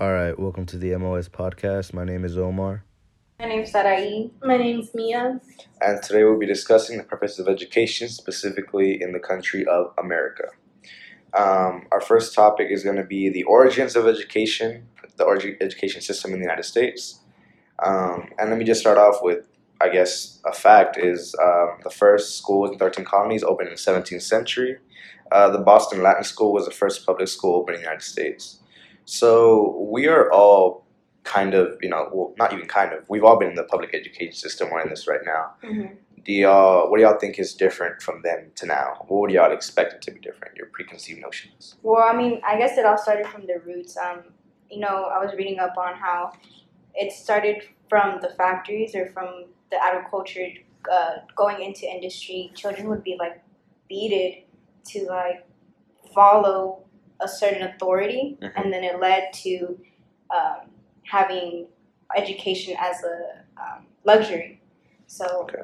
All right, welcome to the MOS podcast. My name is Omar. My name is Sarai. My name is Mia. And today we'll be discussing the purpose of education, specifically in the country of America. Um, our first topic is going to be the origins of education, the origin education system in the United States. Um, and let me just start off with, I guess, a fact is um, the first schools in 13 colonies opened in the 17th century. Uh, the Boston Latin School was the first public school opened in the United States. So we are all kind of, you know, well, not even kind of, we've all been in the public education system. We're in this right now. Mm-hmm. Do y'all, what do y'all think is different from then to now? What would y'all expect it to be different? Your preconceived notions. Well, I mean, I guess it all started from the roots. Um, you know, I was reading up on how it started from the factories or from the agriculture uh, going into industry. Children would be like beated to like follow a certain authority, Mhm. and then it led to um, having education as a um, luxury. So, Okay.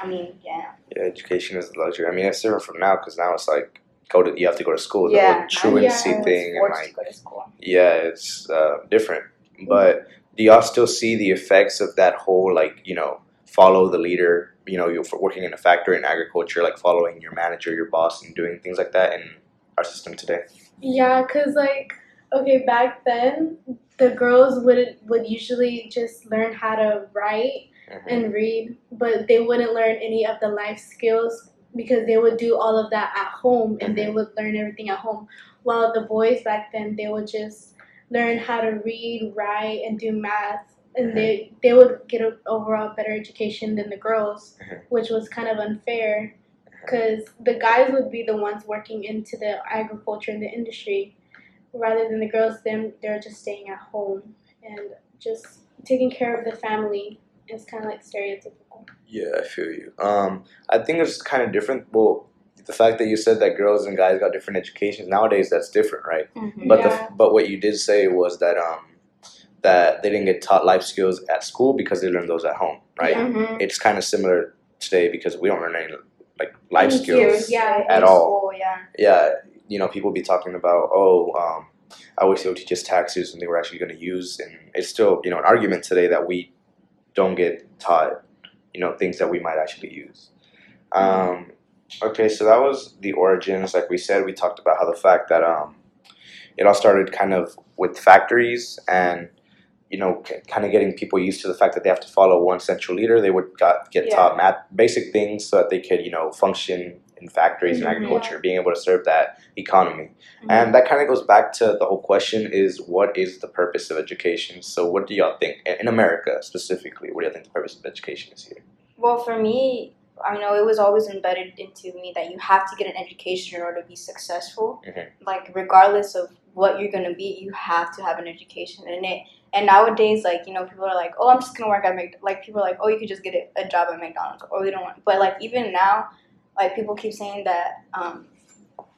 I mean, yeah. Yeah, education is a luxury. I mean, it's different from now because now it's like go to you have to go to school. The Yeah, whole truancy yeah, thing and like go to school. yeah, it's uh, different. But do y'all still see the effects of that whole like you know follow the leader? You know, you're working in a factory in agriculture, like following your manager, your boss, and doing things like that in our system today. Yeah, cause like okay, back then the girls would would usually just learn how to write Mhm. and read, but they wouldn't learn any of the life skills because they would do all of that at home and they would learn everything at home. While the boys back then they would just learn how to read, write, and do math. And they, they would get an overall better education than the girls, Mhm. which was kind of unfair because the guys would be the ones working into the agriculture and the industry rather than the girls them they're just staying at home and just taking care of the family it's kind of like stereotypical Yeah, I feel you. Um, I think it's kind of different. Well, the fact that you said that girls and guys got different educations nowadays, that's different, right? Mm-hmm. But Yeah. the but what you did say was that um that they didn't get taught life skills at school because they learned those at home, right? Yeah. Mhm. It's kind of similar today because we don't learn any like life Thank skills. you. Yeah, at all. School, yeah. Yeah, you know, people be talking about oh, um, I wish they would teach us taxes and they were actually going to use, and it's still you know an argument today that we don't get taught you know things that we might actually use. Um, okay, so that was the origins. Like we said, we talked about how the fact that um, it all started kind of with factories and you know kind of getting people used to the fact that they have to follow one central leader. They would got, get Yeah. taught math basic things so that they could you know function in factories and Mhm. agriculture, being able to serve that economy. Mm-hmm. And that kind of goes back to the whole question: is what is the purpose of education? So, what do y'all think in America specifically? What do y'all think the purpose of education is here? Well, for me, I know it was always embedded into me that you have to get an education in order to be successful. Mhm. Like, regardless of what you're gonna be, you have to have an education in it. And nowadays, like you know, people are like, "Oh, I'm just gonna work at Mc." Like people are like, "Oh, you could just get a, a job at McDonald's," or we don't want. But like even now, like people keep saying that um,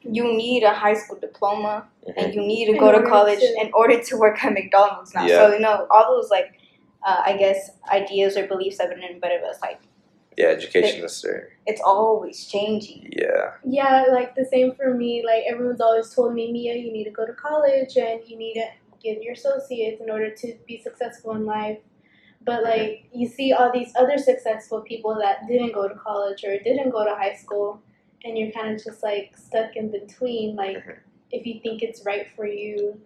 you need a high school diploma and you need to In go to college to- in order to work at McDonald's now. Yeah. So you know, all those like, uh, I guess ideas or beliefs have been embedded with us. Like Yeah, education is there. it's always changing. Yeah, yeah like the same for me like everyone's always told me mia you need to go to college and you need to get your associates in order to be successful in life but like you see all these other successful people that didn't go to college or didn't go to high school and you're kind of just like stuck in between like if you think it's right for you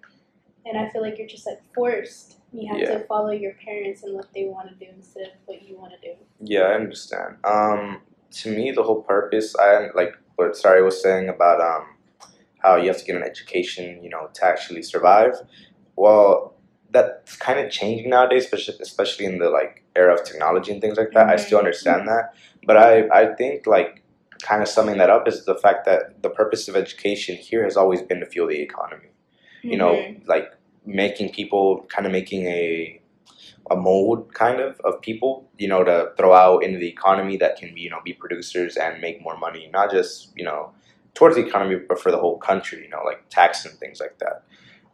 and i feel like you're just like forced you have Yeah. to follow your parents and what they want to do instead of what you want to do yeah, I understand. Um, to me, the whole purpose, I like what Sari was saying about um, how you have to get an education, you know, to actually survive. Well, that's kind of changing nowadays, especially especially in the like era of technology and things like that. I still Mhm. understand that, but I I think like kind of summing that up is the fact that the purpose of education here has always been to fuel the economy. You know, Mhm. like making people kind of making a a mold kind of of people, you know, to throw out into the economy that can you know be producers and make more money, not just you know towards the economy, but for the whole country, you know, like tax and things like that.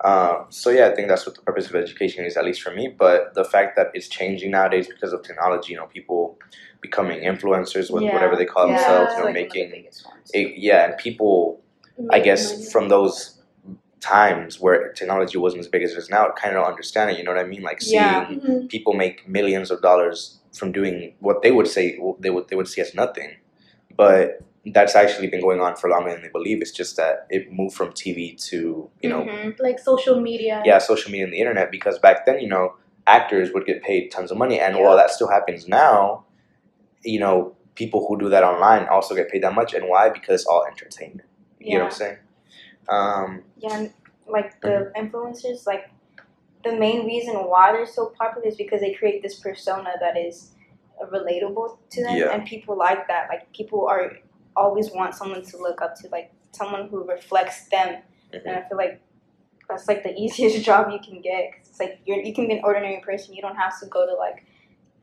Um, so yeah, I think that's what the purpose of education is, at least for me. But the fact that it's changing nowadays because of technology, you know, people becoming influencers with Yeah. whatever they call Yeah. themselves, you know, like one of the making yeah, and people I guess from those times where technology wasn't as big as it is now, kind of understanding. You know what I mean? Like seeing Yeah. Mhm. people make millions of dollars from doing what they would say they would they would see as nothing, but that's actually been going on for longer than they believe. It's just that it moved from TV to you know Mhm. Like social media. yeah social media and the internet because back then you know actors would get paid tons of money and Yeah. while that still happens now, you know people who do that online also get paid that much and why because it's all entertainment. Yeah. You know what I'm saying? Um, Yeah, like the Mm-hmm. influencers, like the main reason why they're so popular is because they create this persona that is relatable to them, Yeah. and people like that. Like people are always want someone to look up to, like someone who reflects them, mhm. and I feel like that's like the easiest job you can get. 'cause it's like you're you can be an ordinary person. You don't have to go to like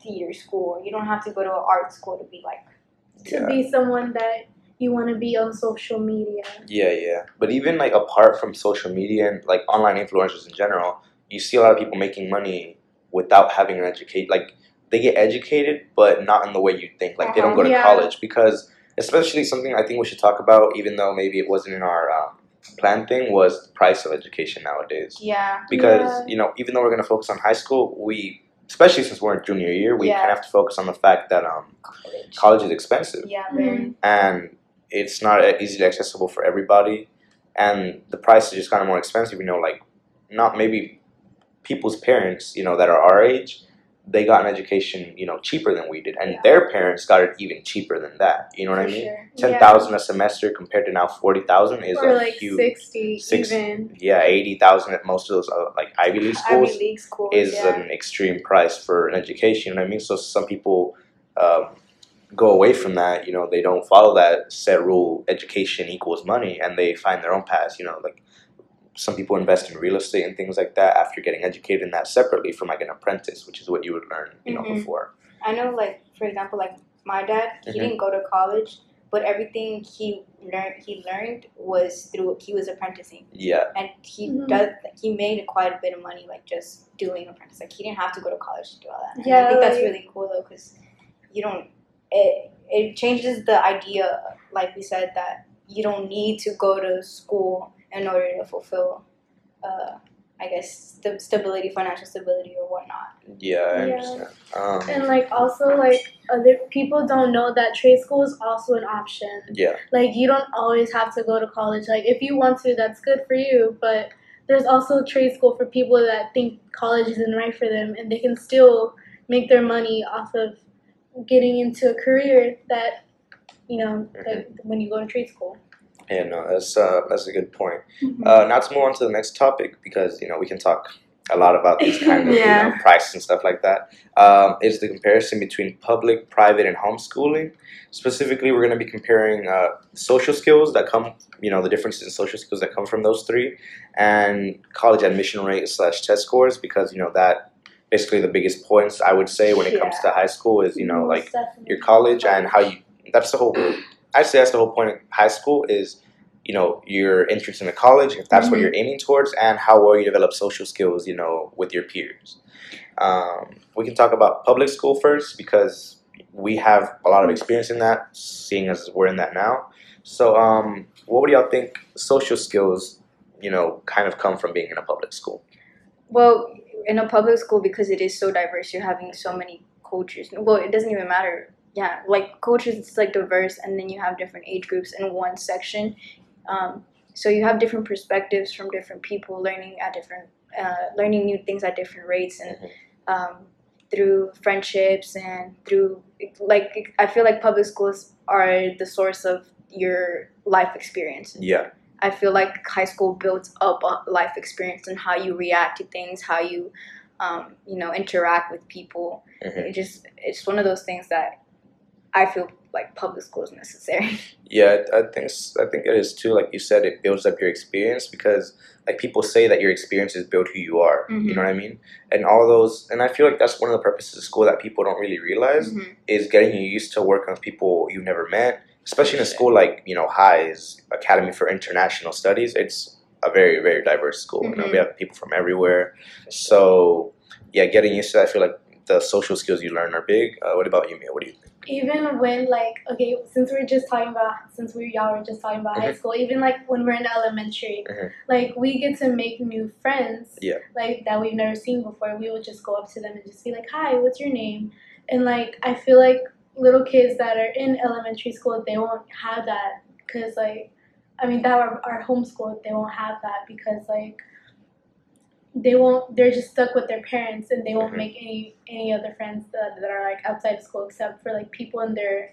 theater school. You don't have to go to an art school to be like. To yeah. be someone that you want to be on social media. Yeah, yeah. But even like apart from social media and like online influencers in general, you see a lot of people making money without having an educate. Like they get educated, but not in the way you think. Like they don't go to Uh-huh. Yeah. college because, especially something I think we should talk about, even though maybe it wasn't in our um, plan thing, was the price of education nowadays. Yeah. Because Yeah. you know, even though we're gonna focus on high school, we, especially since we're in junior year, we Yeah. kind of have to focus on the fact that um, College. college is expensive Yeah. Mhm. And it's not easily accessible for everybody and the price is just kind of more expensive you know like not maybe people's parents you know that are our age they got an education you know cheaper than we did and Yeah. their parents got it even cheaper than that you know what For i mean sure. ten thousand a semester compared to now forty thousand is or a like huge 60 six- even. yeah eighty thousand at most of those uh, like ivy league schools Ivy League schools. is yeah. an extreme price for an education. You know what I mean? So some people um, go away from that. You know, they don't follow that set rule. Education equals money, and they find their own paths. You know, like some people invest in real estate and things like that after getting educated in that separately from like an apprentice, which is what you would learn. You know, Mhm. before. I know, like for example, like my dad, he Mhm. didn't go to college, but everything he learned, he learned was through he was apprenticing, Yeah, and he Mhm. does he made quite a bit of money like just doing apprentice. Like he didn't have to go to college to do all that. And I Yeah, think that's really cool though, because you don't it it changes the idea, like we said, that you don't need to go to school in order to fulfill, uh, I guess, st- stability, financial stability, or whatnot. yeah, I Yeah. understand. Um, And like also like other people don't know that trade school is also an option. yeah, Like you don't always have to go to college. Like if you want to, that's good for you. But there's also trade school for people that think college isn't right for them, and they can still make their money off of getting into a career that you know that when you go to trade school. Yeah, no, that's uh, that's a good point. Uh, now to move on to the next topic because you know we can talk a lot about these kind of you know, prices and stuff like that. Um, is the comparison between public, private, and homeschooling. Specifically, we're going to be comparing uh, social skills that come, you know, the differences in social skills that come from those three, and college admission rate slash test scores because you know that basically the biggest points I would say when it comes to high school is you know like definitely. your college and how you that's the whole I'd say that's the whole point of high school is you know your entrance into college if that's what Mhm. you're aiming towards and how well you develop social skills you know with your peers um, we can talk about public school first because we have a lot of experience in that seeing as we're in that now so um, what would y'all think social skills you know kind of come from being in a public school Well, in a public school, because it is so diverse, you're having so many cultures. Well, it doesn't even matter. Yeah, like cultures, it's like diverse, and then you have different age groups in one section. Um, so you have different perspectives from different people, learning at different, uh, learning new things at different rates, and um, through friendships and through like I feel like public schools are the source of your life experience. yeah I feel like high school builds up a life experience and how you react to things, how you, um, you know, interact with people. Mhm. It just it's one of those things that I feel like public school is necessary. Yeah, I think I think it is too. Like you said, it builds up your experience because like people say that your experiences build who you are. You Mhm. know what I mean? And all those, and I feel like that's one of the purposes of school that people don't really realize Mhm. is getting you used to working with people you've never met. Especially in a school like you know Highs Academy for International Studies, it's a very very diverse school. You know, we Mhm. have people from everywhere. So yeah, getting used to that, I feel like the social skills you learn are big. Uh, what about you, Mia? What do you think? Even when like okay, since we're just talking about since we y'all were just talking about high Mhm. school, even like when we're in elementary, Mhm. like we get to make new friends. Yeah. Like that we've never seen before. We would just go up to them and just be like, "Hi, what's your name?" And like I feel like little kids that are in elementary school, they won't have that because like, I mean that are, are homeschooled, they won't have that because like they won't they're just stuck with their parents and they won't Mhm. make any any other friends that, that are like outside of school except for like people in their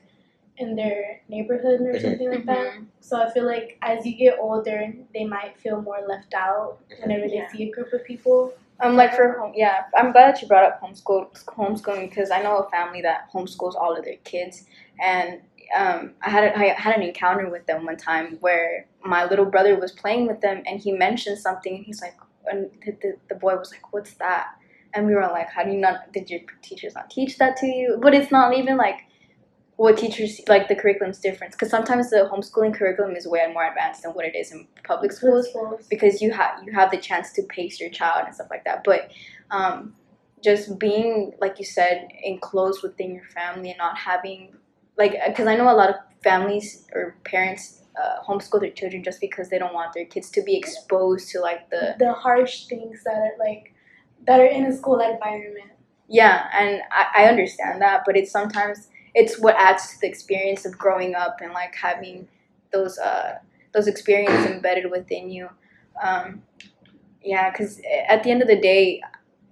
in their neighborhood or Mhm. something like that Mhm. so i feel like as you get older they might feel more left out whenever they see a group of people Um, like for home, yeah, I'm glad that you brought up homeschool homeschooling because I know a family that homeschools all of their kids, and um, I had a, I had an encounter with them one time where my little brother was playing with them and he mentioned something and he's like, and the, the, the boy was like, "What's that?" And we were like, "How do you not? Did your teachers not teach that to you?" But it's not even like what teachers like the curriculum's difference because sometimes the homeschooling curriculum is way more advanced than what it is in public schools schools because you have you have the chance to pace your child and stuff like that. But um, just being like you said enclosed within your family and not having like because I know a lot of families or parents uh, homeschool their children just because they don't want their kids to be exposed to like the the harsh things that are like that are in a school environment. Yeah and I, I understand that but it's sometimes it's what adds to the experience of growing up and like having those uh those experiences embedded within you. Um yeah because at the end of the day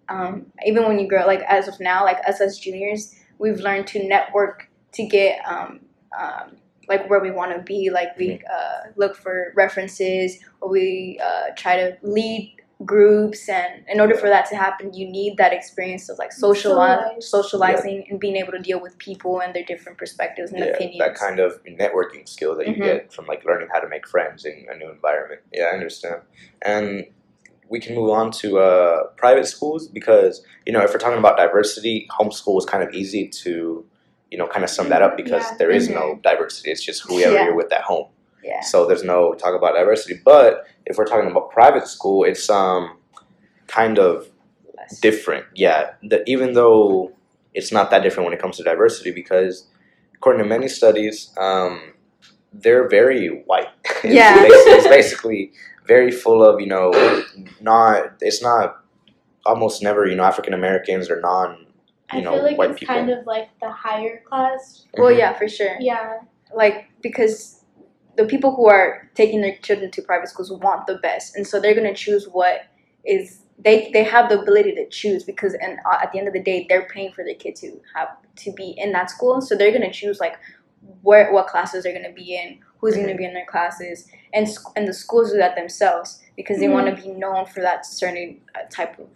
um even when you grow like as of now like us as juniors we've learned to network to get um um like where we want to be like we uh, look for references or we uh, try to lead groups and in order for that to happen you need that experience of like social Socialize. socializing and being able to deal with people and their different perspectives and yeah, opinions that kind of networking skill that you Mhm. get from like learning how to make friends in a new environment. Yeah, I understand. And we can move on to uh, private schools because you know if we're talking about diversity, homeschool is kind of easy to you know kind of sum that up because Yeah. there is no diversity. It's just whoever Yeah. you're with at home. yeah So there's no talk about diversity. But if we're talking about private school, it's um kind of less. different. Yeah, the, even though it's not that different when it comes to diversity, because according to many studies, um, they're very white. It's Yeah. basi- it's basically very full of you know, not. It's not almost never you know African Americans or non. I You know, feel like white it's people. kind of like the higher class. Well Mhm. yeah for sure. Yeah. Like because the people who are taking their children to private schools want the best and so they're going to choose what is they they have the ability to choose because and uh, at the end of the day they're paying for their kid to have to be in that school so they're going to choose like where what classes they're going to be in who's going to be in their classes and and the schools do that themselves because they want to be known for that certain uh, type of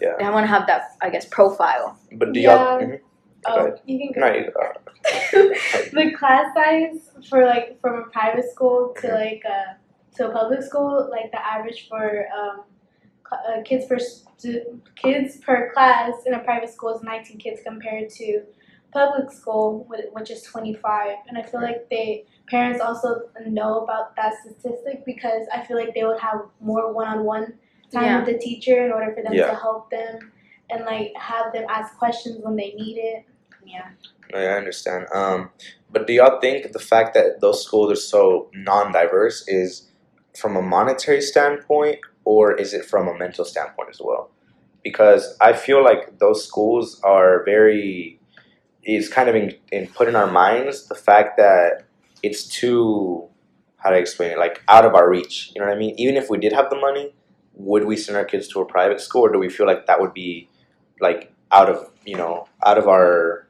Yeah. they want to have that i guess profile But do Yeah. y'all? mhm. Oh ahead. you can go No, you, uh, the class size for like from a private school to like uh, to a public school, like the average for um, cl- uh, kids per stu- kids per class in a private school is 19 kids compared to public school, which is 25. And I feel like they parents also know about that statistic because I feel like they would have more one-on-one time Yeah. with the teacher in order for them Yeah. to help them and like have them ask questions when they need it. yeah yeah, I understand. Um, but do y'all think the fact that those schools are so non-diverse is from a monetary standpoint, or is it from a mental standpoint as well? Because I feel like those schools are very is kind of in, in put in our minds the fact that it's too how do I explain it like out of our reach. You know what I mean? Even if we did have the money, would we send our kids to a private school, or do we feel like that would be like out of you know out of our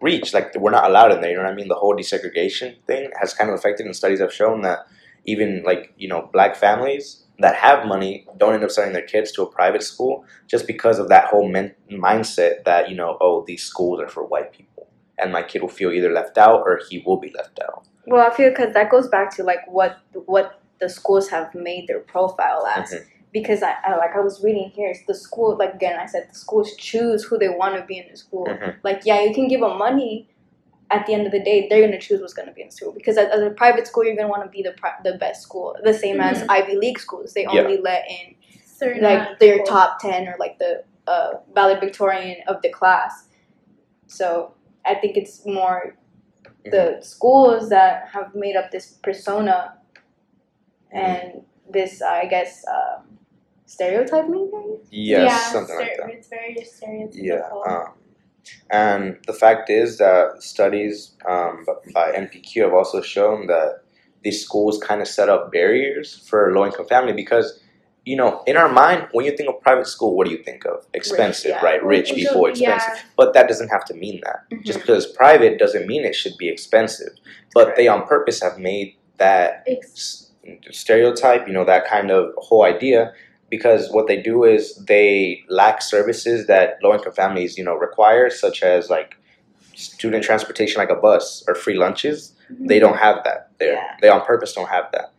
reach. Like we're not allowed in there. You know what I mean? The whole desegregation thing has kind of affected, and studies have shown that even like you know black families that have money don't end up sending their kids to a private school just because of that whole men- mindset that you know oh these schools are for white people and my kid will feel either left out or he will be left out. Well, I feel because that goes back to like what what the schools have made their profile as. Mhm. Because I, I like I was reading here, it's the school like again I said the schools choose who they want to be in the school. Mhm. Like yeah, you can give them money. At the end of the day, they're gonna choose what's gonna be in school because as, as a private school, you're gonna want to be the pri- the best school, the same as Ivy League schools. They Yeah. only let in Certain like their people. top 10 or like the uh, valedictorian of the class so i think it's more the schools that have made up this persona and this, I guess, um, stereotype maybe. Yes, yeah, something like that. It's very stereotypical. Yeah. Um, and the fact is that studies um, by NPQ have also shown that these schools kind of set up barriers for low income family because, you know, in our mind, when you think of private school, what do you think of? Expensive, yeah. right? Rich Well, people, expensive. yeah. But that doesn't have to mean that. Mm-hmm. Just because private doesn't mean it should be expensive. But they on purpose have made that Ex- stereotype, you know, that kind of whole idea, because what they do is they lack services that low income families, you know, require, such as like student transportation, like a bus or free lunches. Mm-hmm. They don't have that there. Yeah. They on purpose don't have that.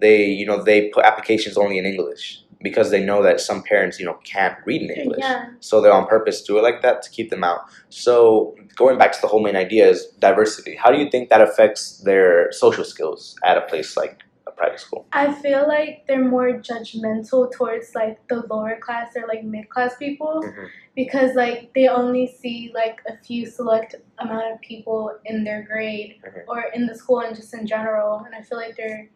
They, you know, they put applications only in English because they know that some parents, you know, can't read in English. Yeah. So they on purpose do it like that to keep them out. So going back to the whole main idea is diversity. How do you think that affects their social skills at a place like private school? I feel like they're more judgmental towards like the lower class or like mid class people Mhm. because like they only see like a few select amount of people in their grade Mhm. or in the school and just in general and I feel like they're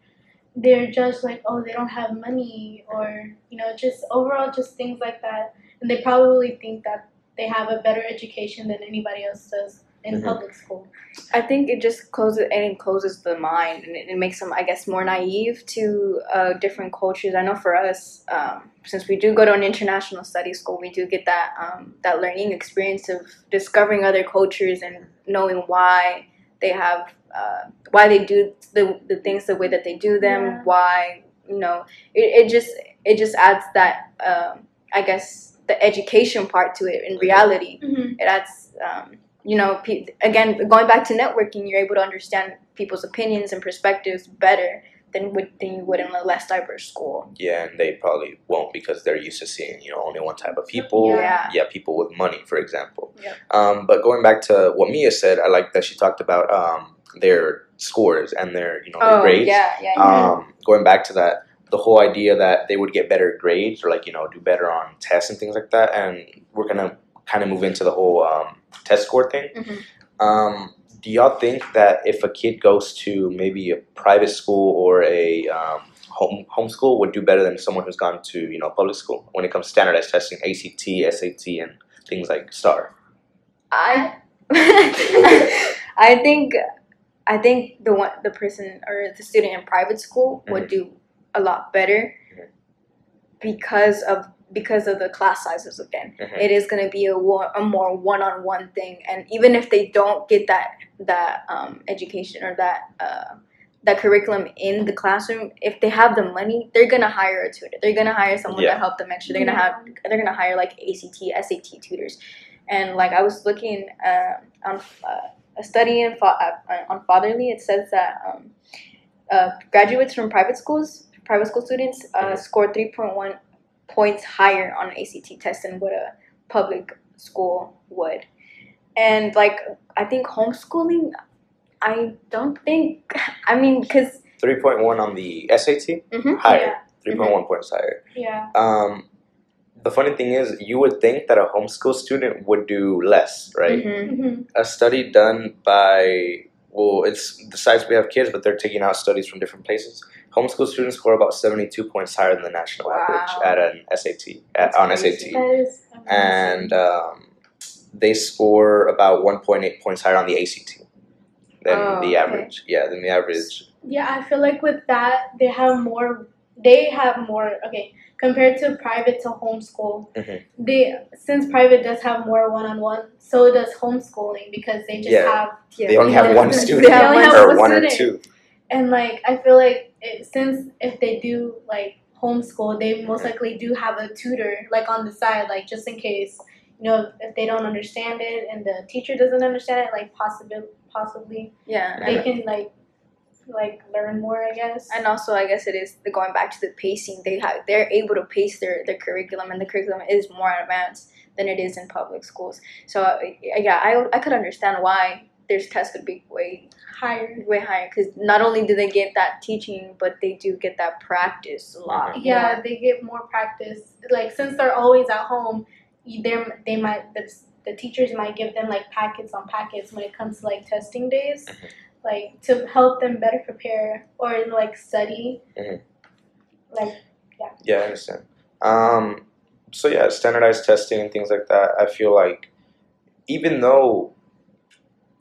they're judged like oh they don't have money or you know just overall just things like that and they probably think that they have a better education than anybody else does in Mhm. public school. I think it just closes and it closes the mind and it, it makes them, I guess, more naive to uh, different cultures. I know for us, um, since we do go to an international study school, we do get that um, that learning experience of discovering other cultures and knowing why they have uh, why they do the the things the way that they do them. Yeah. Why you know it, it just it just adds that um, I guess the education part to it in reality Mm-hmm. it adds um, you know pe- again going back to networking you're able to understand people's opinions and perspectives better than would than you would in a less diverse school Yeah, and they probably won't because they're used to seeing you know only one type of people. Yeah. yeah people with money, for example. Yep. Um, but going back to what Mia said, I like that she talked about um, their scores and their you know their grades. Oh, yeah yeah, yeah. Um, going back to that, the whole idea that they would get better grades or like you know do better on tests and things like that, and we're gonna kind of move into the whole um, test score thing. Mhm. Um, do y'all think that if a kid goes to maybe a private school or a um, home homeschool would do better than someone who's gone to you know public school when it comes to standardized testing, ACT, SAT, and things like STAAR? I I think I think the one the person or the student in private school would do a lot better Mhm. because of because of the class sizes again. Mhm. It is going to be a, one, a more one-on-one thing and even if they don't get that that um, education or that uh, that curriculum in the classroom if they have the money they're going to hire a tutor they're going to hire someone Yeah. to help them extra they're going to have they're going to hire like ACT SAT tutors and like I was looking uh, on uh, a study in fa- uh, on Fatherly, it says that um, uh, graduates from private schools, private school students, uh, Mhm. score three point one points higher on an ACT test than what a public school would. And like I think homeschooling, I don't think. I mean, because Three point one on the SAT, Mhm. higher. Yeah. Three point one points higher. Yeah. Um, the funny thing is, you would think that a homeschool student would do less, right? Mhm. Mm-hmm. A study done by well, it's the sites we have kids, but they're taking out studies from different places. Homeschool students score about seventy-two points higher than the national Wow. average at an SAT at, on crazy. SAT, That is amazing. and um, they score about one point eight points higher on the ACT than Oh, the okay. average. Yeah, than the average. Yeah, I feel like with that they have more. They have more. Okay, compared to private to homeschool, Mhm. they since private does have more one-on-one, so does homeschooling because they just Yeah. have Yeah. They only have one They student only have or one one or two. and like I feel like it, since if they do like homeschool, they most likely do have a tutor like on the side, like just in case you know if they don't understand it and the teacher doesn't understand it, like possibly possibly yeah. they can like like learn more, I guess. and also I guess it is the going back to the pacing. They have they're able to pace their, their curriculum, and the curriculum is more advanced than it is in public schools. So uh, yeah, I I could understand why their tests could be way higher. way higher because not only do they get that teaching, but they do get that practice a lot. Yeah, they get more practice. Like since they're always at home, they they might the, the teachers might give them like packets on packets when it comes to like testing days, Mhm. Like to help them better prepare or like study. Mhm. Like Yeah, Yeah, I understand. Um, so yeah, standardized testing and things like that. I feel like even though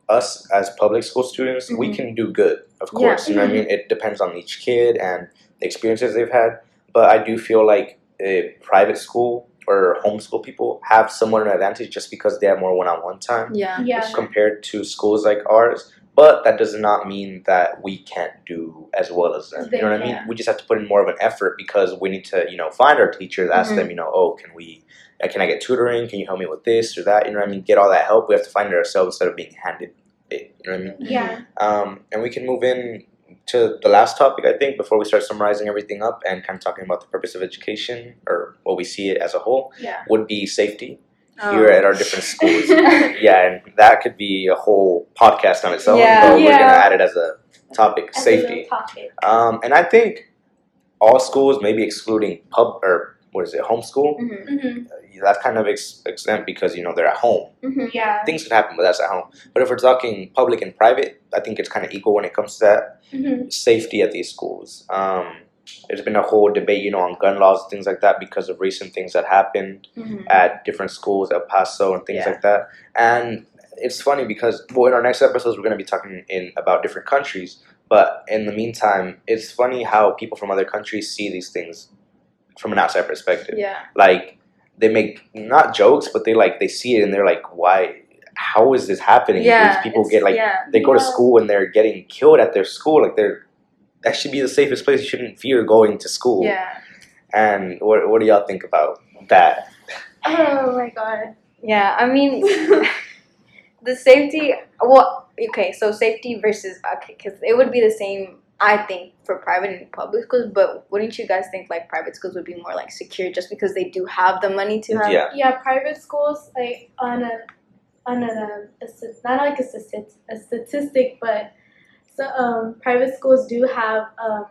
us as public school students, we Mhm. can do good. Of Yeah. course, you know what I mean. It depends on each kid and the experiences they've had. But I do feel like a private school or homeschool people have somewhat an advantage just because they have more one-on-one time Yeah. yeah, compared to schools like ours. But that does not mean that we can't do as well as them. You know what I mean? We just have to put in more of an effort because we need to, you know, find our teachers, ask Mhm. them, you know, oh, can we, uh, can I get tutoring? Can you help me with this or that? You know what I mean? Get all that help. We have to find it ourselves instead of being handed it. You know what I mean? yeah, Um, and we can move in to the last topic, I think, before we start summarizing everything up and kind of talking about the purpose of education or what we see it as a whole, Yeah. would be safety Um, here at our different schools. yeah, and that could be a whole podcast on itself, Yeah. but we're going to add it as a topic as a safety. topic. Um, and I think all schools, maybe excluding pub or what is it, homeschool, mhm, hmm that's kind of ex- exempt because you know they're at home. mhm. Yeah, Things could happen, but that's at home. But if we're talking public and private, I think it's kind of equal when it comes to that hmm safety at these schools. Um, there's been a whole debate, you know, on gun laws and things like that because of recent things that happened Mhm. at different schools, El Paso and things Yeah. like that. And it's funny because well, in our next episodes, we're going to be talking in about different countries. But in the meantime, it's funny how people from other countries see these things from an outside perspective. Yeah. Like they make not jokes, but they like they see it and they're like, "Why? How is this happening? Yeah. These people get like yeah. they go to school and they're getting killed at their school. Like they're that should be the safest place. You shouldn't fear going to school. Yeah. And what what do y'all think about that? Oh my god. Yeah. I mean, the safety. Well, okay. So safety versus okay, because it would be the same. I think for private and public schools, but wouldn't you guys think like private schools would be more like secure just because they do have the money to have? Yeah. Yeah, private schools like on a on a, a not like a, stati- a statistic, but so um, private schools do have um,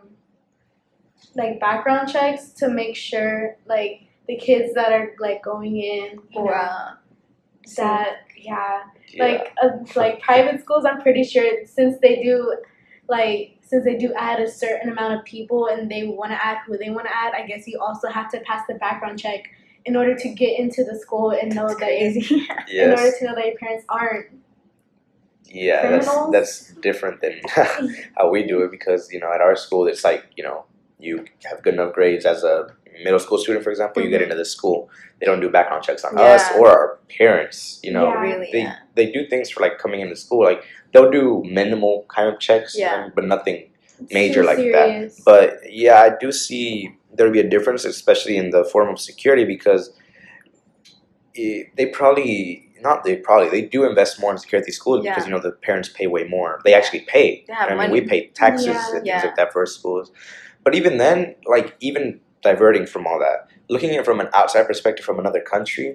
like background checks to make sure like the kids that are like going in, know, Wow. that yeah, Yeah. like uh, like private schools. I'm pretty sure since they do like since they do add a certain amount of people and they want to add who they want to add, I guess you also have to pass the background check in order to get into the school and know That's that in order to know that your parents aren't. Yeah, that's criminals. that's different than how we do it because you know at our school it's like you know you have good enough grades as a middle school student, for example, you get Mhm. into the school. They don't do background checks on Yeah. us or our parents. You know, Yeah. Really, they yeah. they do things for like coming into school. Like they'll do minimal kind of checks, Yeah. um, but nothing It's Major too like that. But yeah, I do see there'll be a difference, especially in the form of security, because it, they probably not they probably they do invest more in security at these schools because you know the parents pay way more. They actually pay. They have I mean, money. we pay taxes Yeah. and things Yeah. like that for schools. But even then, like even diverting from all that, looking at it from an outside perspective from another country,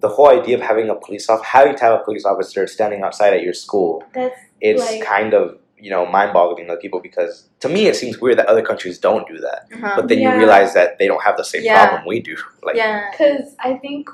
the whole idea of having a police off having to have a police officer standing outside at your school that's it's Like- kind of you know mind-boggling to people because to me it seems weird that other countries don't do that Uh-huh. but then Yeah. you realize that they don't have the same Yeah. problem we do like yeah. because I think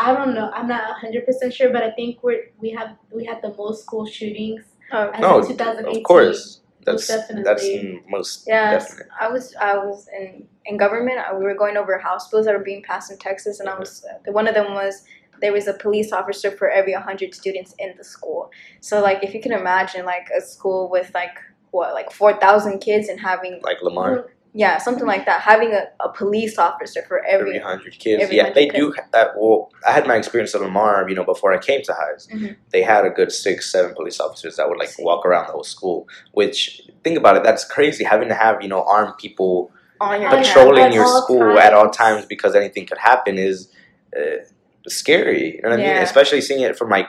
I don't know. I'm not 100 percent sure, but I think we're we have we had the most school shootings Oh, as no in 2018. of course Most that's definitely. that's most Yeah, I was I was in in government. uh, We were going over house bills that were being passed in Texas, and I was uh, one of them was there was a police officer for every hundred students in the school. So like if you can imagine like a school with like what like four thousand kids and having like lamar yeah something like that having a, a police officer for every every, 100 kids every yeah 100 they kids. do ha- that well i had my experience at lamar you know before i came to highs Mhm. they had a good six seven police officers that would like walk around the whole school which think about it that's crazy having to have you know armed people on your patrolling at your school at all times. because anything could happen is uh, scary. You know what I mean? Especially seeing it from like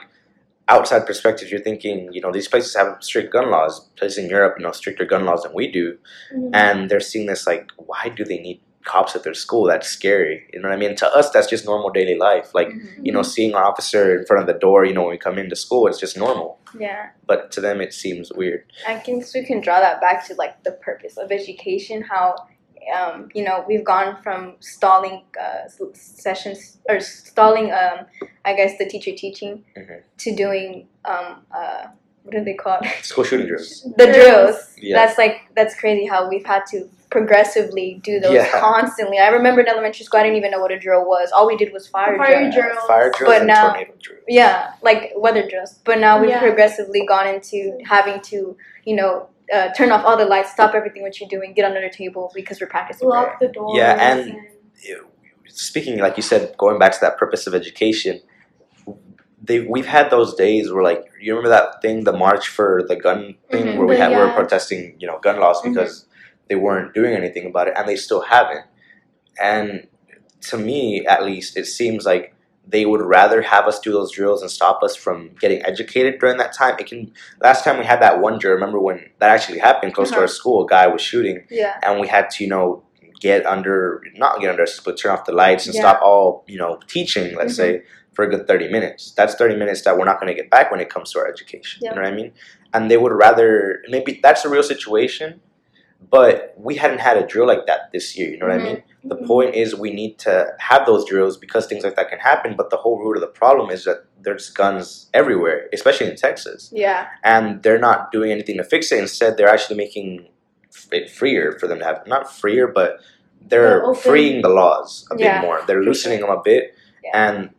outside perspective, you're thinking, you know, these places have strict gun laws. Places in Europe, you know, stricter gun laws than we do, Mhm. and they're seeing this like, why do they need cops at their school? That's scary. You know what I mean? To us, that's just normal daily life. Like, Mhm. you know, seeing our officer in front of the door, you know, when we come into school, it's just normal. yeah But to them, it seems weird. I guess we can draw that back to like the purpose of education. How um, you know, we've gone from stalling uh, sessions or stalling, um, I guess, the teacher teaching Mhm. to doing um, uh, what do they call it? School shooting drills. the Drills. drills. Yeah. That's like that's crazy how we've had to progressively do those Yeah. constantly. I remember in elementary school, I didn't even know what a drill was. All we did was fire, Fire drills. drills. Fire drills But and now- drills. Yeah, like weather drills. But now we've Yeah. progressively gone into having to, you know, uh, turn off all the lights, stop everything what you're doing, get under the table because we're practicing. Lock the doors. Yeah, and- speaking like you said going back to that purpose of education they we've had those days where like you remember that thing the march for the gun thing Mhm. where we The- had we were protesting you know gun laws Mhm. because they weren't doing anything about it and they still haven't and to me at least it seems like they would rather have us do those drills and stop us from getting educated during that time it can last time we had that one drill remember when that actually happened close to Uh-huh. our school a guy was shooting yeah. and we had to you know get under not get under but turn off the lights and Yeah. stop all you know teaching let's Mhm. say for a good 30 minutes that's 30 minutes that we're not going to get back when it comes to our education Yeah. you know what i mean and they would rather maybe that's a real situation but we hadn't had a drill like that this year you know what i mean the Mhm. point is we need to have those drills because things like that can happen but the whole root of the problem is that there's guns everywhere especially in texas Yeah. and they're not doing anything to fix it. Instead, they're actually making it freer for them to have not freer, but they're The open- freeing the laws a Yeah, bit more. They're loosening them a bit, Yeah. and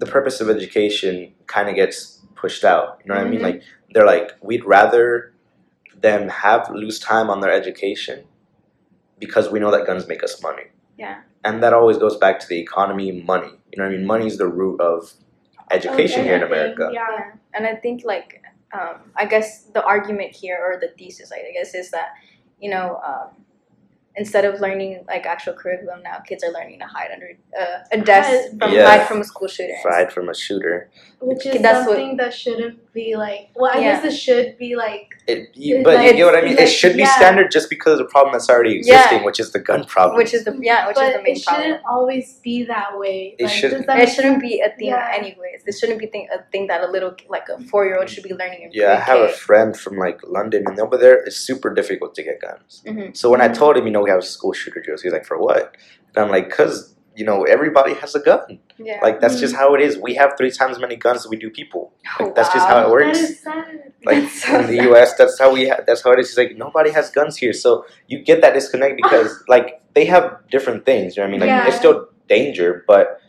the purpose of education kind of gets pushed out. You know what I mean? Mhm. Like they're like, we'd rather them have lose time on their education because we know that guns make us money. Yeah. And that always goes back to the economy, money. You know what I mean? Money is the root of education here in America. Yeah. Yeah, and I think like um, I guess the argument here or the thesis, I guess, is that you know um, instead of learning like actual curriculum now, kids are learning to hide under uh, a desk Hide. from Yeah. hide from a school shooter. hide from a shooter. Which Okay, is that's what- that shouldn't be like. Well, I Yeah. guess it should be like. It, you, It's but like- you get what I mean. it's it should be yeah. standard just because of the problem that's already Yeah. existing, which is the gun problem. Which is the yeah, which but is the main problem. it shouldn't always be that way. It like, shouldn't. that It make shouldn't be a thing Yeah. anyways. This shouldn't be thing, a thing that a little like a four year old should be learning in yeah, I have a friend from like London, and over there it's super difficult to get guns. Mhm. So when I Mhm. told him, you know, we have a school shooter drills, he's like, "For what?" And I'm like, "Cause you know everybody has a gun. Yeah. Like that's just mm. how it is. We have three times as many guns as we do people. Oh, Like, that's just how it works. That is sad. Like That's so in the sad. U.S., that's how we. Ha- that's how it is. He's like nobody has guns here, so you get that disconnect because like they have different things. You know what I mean? Like Yeah. it's still danger, but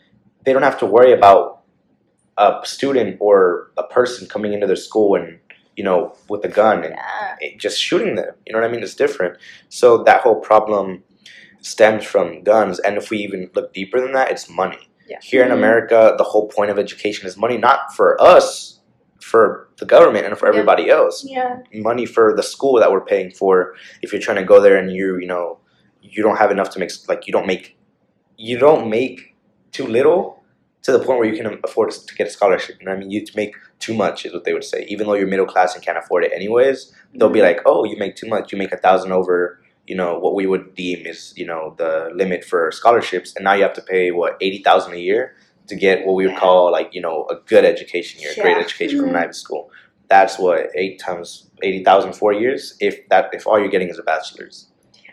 they don't have to worry about a student or a person coming into their school and you know with a gun and Yeah. it- just shooting them. You know what I mean? It's different. So that whole problem stems from guns, and if we even look deeper than that, it's money. Yeah. Here in Mhm. America, the whole point of education is money, not for us, for the government and for Yeah. everybody else. Yeah. Money for the school that we're paying for. If you're trying to go there and you, you know, you don't have enough to make, like you don't make, you don't make too little to the point where you can afford to get a scholarship. You know what I mean? You make too much is what they would say. Even though you're middle class and can't afford it anyways, they'll be mm-hmm. like, oh, you make too much. You make a thousand over, you know, what we would deem is, you know, the limit for scholarships. And now you have to pay, what, 80000 a year to get what we would Yeah. call, like, you know, a good education here, a great Yeah. education from mm-hmm. an. Ivy school. That's what, eight times 80000 four years? If that, if all you're getting is a bachelor's. Yeah.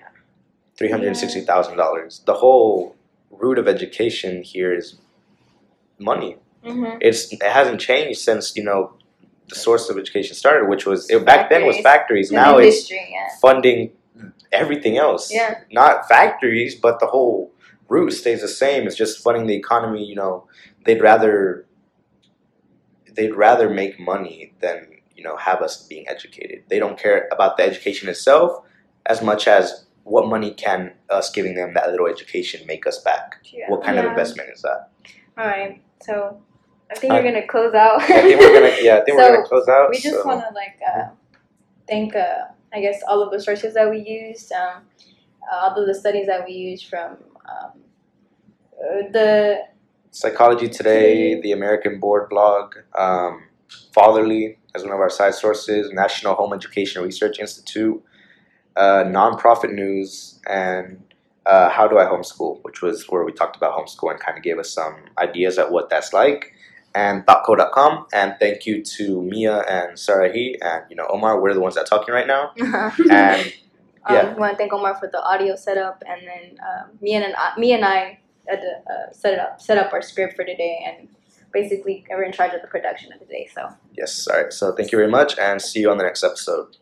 $360,000. The whole root of education here is money Mhm. it's it hasn't changed since you know the source of education started, which was it, back then was factories. Now it's yeah. funding everything else. Yeah. Not factories, but the whole route stays the same. It's just funding the economy. You know, they'd rather they'd rather make money than you know have us being educated. They don't care about the education itself as much as what money can us giving them that little education make us back. Yeah. What kind of investment is that? All right. So I think we're gonna close out. I think we're gonna yeah. I think we're gonna close out. we just so- want to like uh, thank uh, I guess all of the sources that we used, um, all of the studies that we used from um, uh, the Psychology Today, the American Board blog, um, Fatherly as one of our side sources, National Home Education Research Institute, uh, Nonprofit News, and uh, How Do I Homeschool, which was where we talked about homeschool and kind of gave us some ideas at what that's like, and thoughtco.com. And thank you to Mia and Sarahi and you know Omar. We're the ones that are talking right now, and Um, Yeah. We want to thank Omar for the audio setup, and then um, me and I, me and I had to uh, set it up, set up our script for today, and basically we're in charge of the production of the day. So. Yes. All right. So thank you very much, and see you on the next episode.